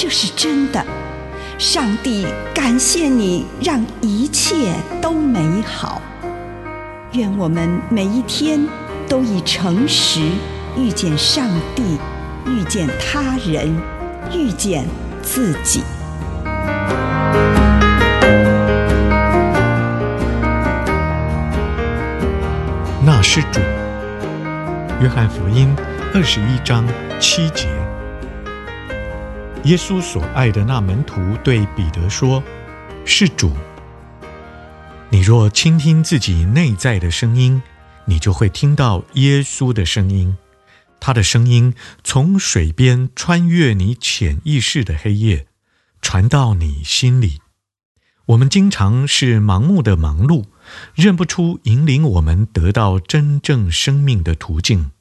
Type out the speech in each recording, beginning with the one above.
这是真的。上帝感谢你，让一切都美好。愿我们每一天都以诚实遇见上帝，遇见他人，遇见自己。那是主。约翰福音二十一章七节，耶稣所爱的那门徒对彼得说：“是主。”你若倾听自己内在的声音，你就会听到耶稣的声音。他的声音从水边穿越你潜意识的黑夜，传到你心里。我们经常是盲目的忙碌。认不出引领我们得到真正生命的途径。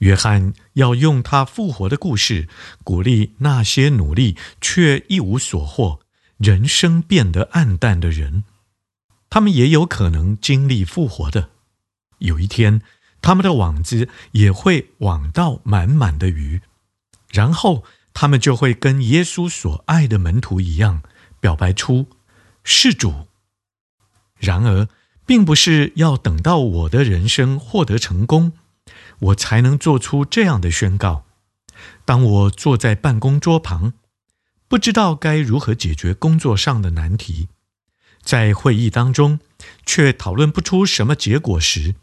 约翰要用他复活的故事鼓励那些努力却一无所获、人生变得暗淡的人。他们也有可能经历复活的。有一天，他们的网子也会网到满满的鱼，然后他们就会跟耶稣所爱的门徒一样，表白出：“是主。”然而，并不是要等到我的人生获得成功，我才能做出这样的宣告。当我坐在办公桌旁，不知道该如何解决工作上的难题，在会议当中却讨论不出什么结果时，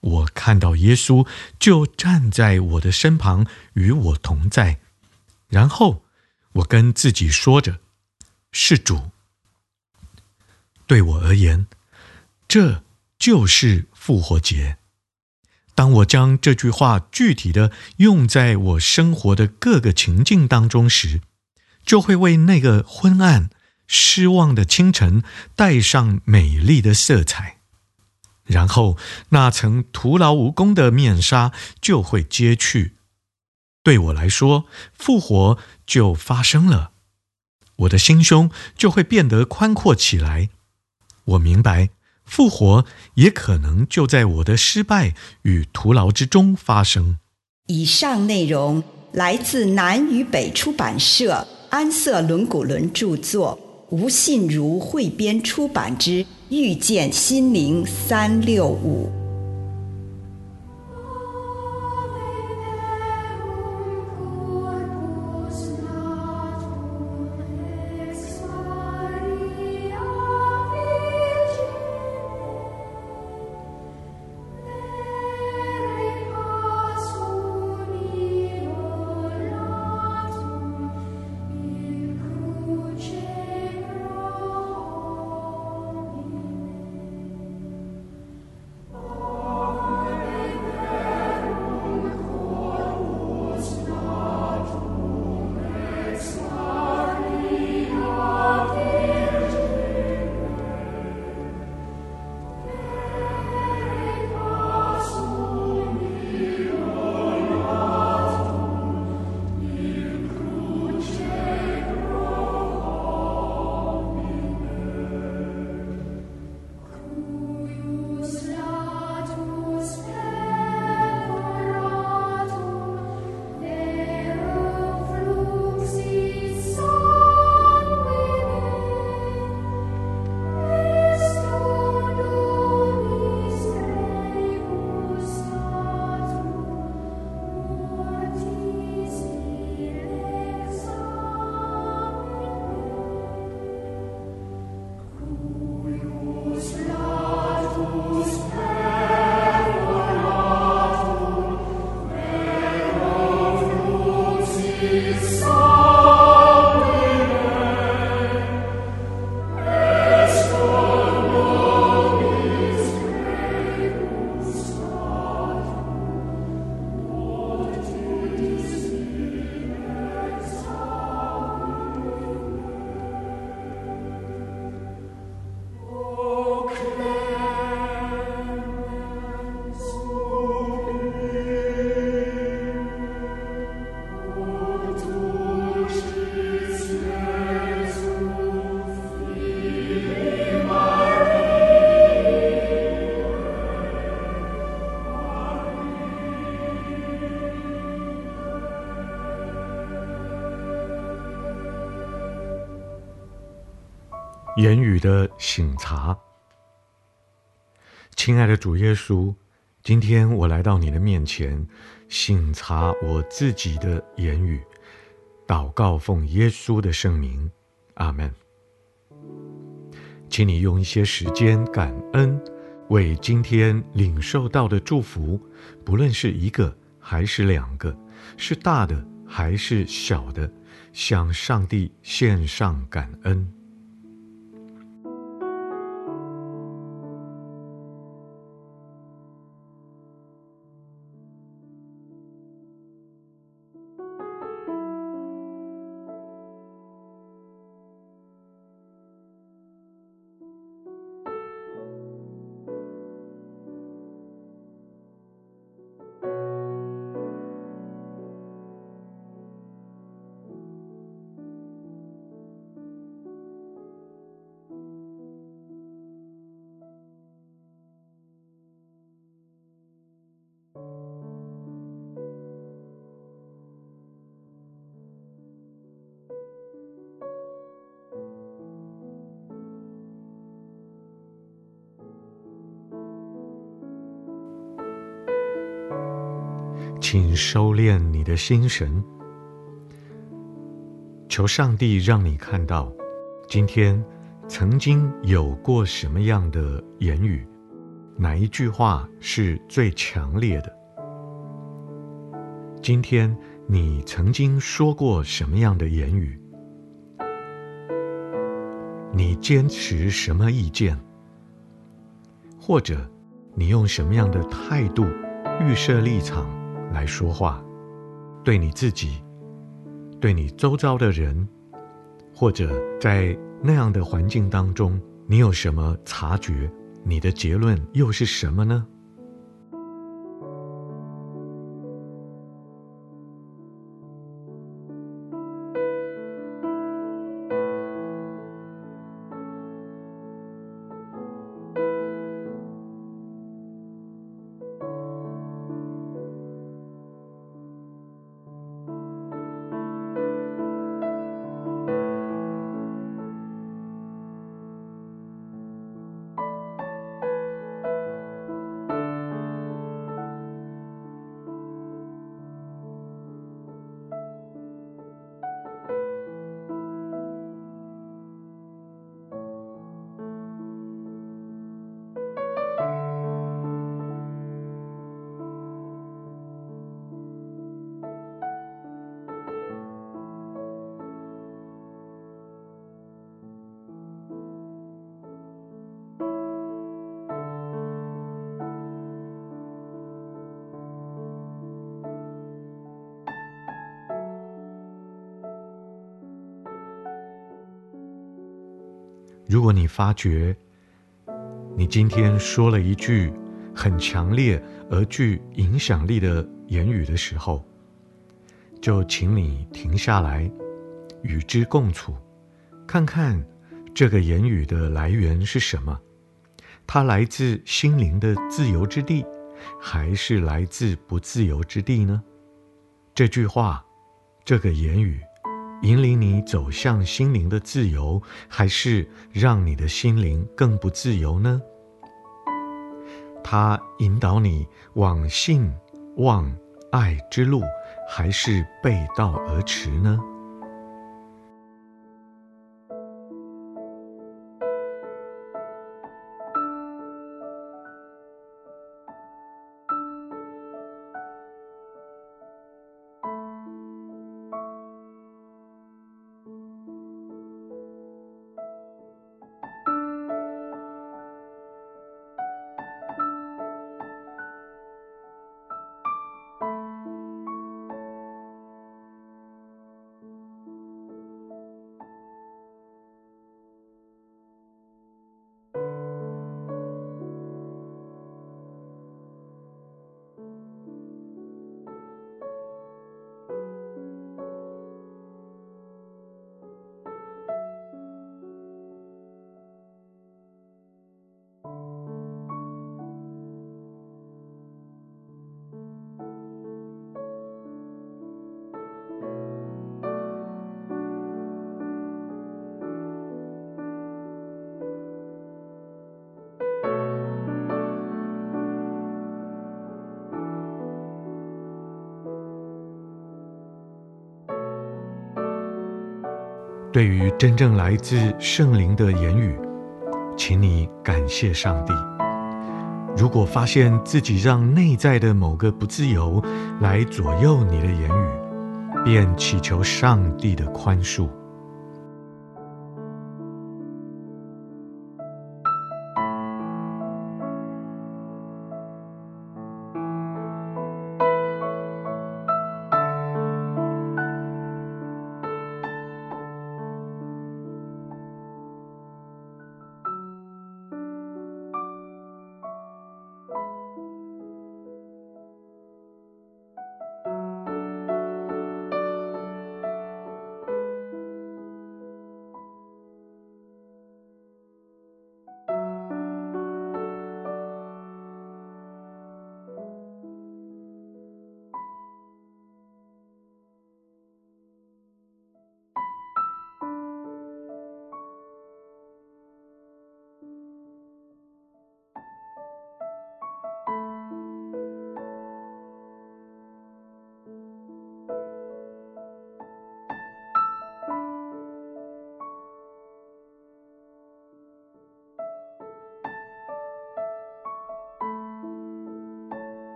我看到耶稣就站在我的身旁，与我同在。然后，我跟自己说着：“是主。”对我而言。这就是复活节。当我将这句话具体的用在我生活的各个情境当中时，就会为那个昏暗、失望的清晨带上美丽的色彩。然后，那层徒劳无功的面纱就会揭去。对我来说，复活就发生了，我的心胸就会变得宽阔起来。我明白。复活也可能就在我的失败与徒劳之中发生。以上内容来自南与北出版社安瑟伦古伦著作，吴信如汇编出版之《遇见心灵三六五》。言语的省察。亲爱的主耶稣，今天我来到你的面前，省察我自己的言语，祷告奉耶稣的圣名，阿门。请你用一些时间感恩，为今天领受到的祝福，不论是一个还是两个，是大的还是小的，向上帝献上感恩。请收敛你的心神，求上帝让你看到，今天曾经有过什么样的言语，哪一句话是最强烈的？今天你曾经说过什么样的言语？你坚持什么意见？或者你用什么样的态度预设立场？来说话，对你自己，对你周遭的人，或者在那样的环境当中，你有什么察觉？你的结论又是什么呢？如果你发觉你今天说了一句很强烈而具影响力的言语的时候，就请你停下来，与之共处，看看这个言语的来源是什么？它来自心灵的自由之地，还是来自不自由之地呢？这句话，这个言语。引领你走向心灵的自由，还是让你的心灵更不自由呢？它引导你往信、望、爱之路，还是背道而驰呢？对于真正来自圣灵的言语，请你感谢上帝。如果发现自己让内在的某个不自由来左右你的言语，便祈求上帝的宽恕。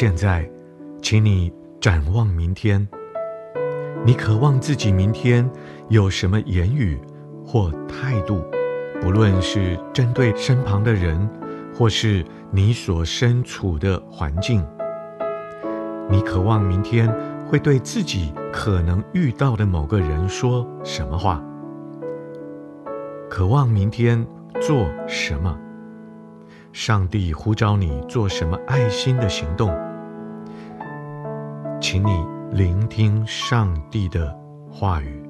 现在，请你展望明天。你渴望自己明天有什么言语或态度，不论是针对身旁的人，或是你所身处的环境。你渴望明天会对自己可能遇到的某个人说什么话？渴望明天做什么？上帝呼召你做什么爱心的行动？请你聆听上帝的话语。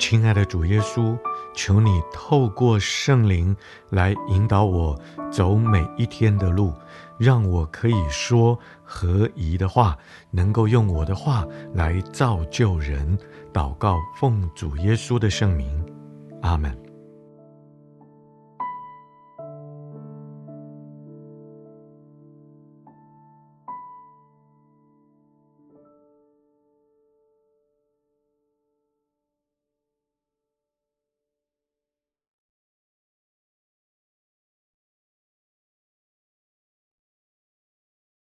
亲爱的主耶稣，求你透过圣灵来引导我走每一天的路，让我可以说合宜的话，能够用我的话来造就人。祷告，奉主耶稣的圣名，阿门。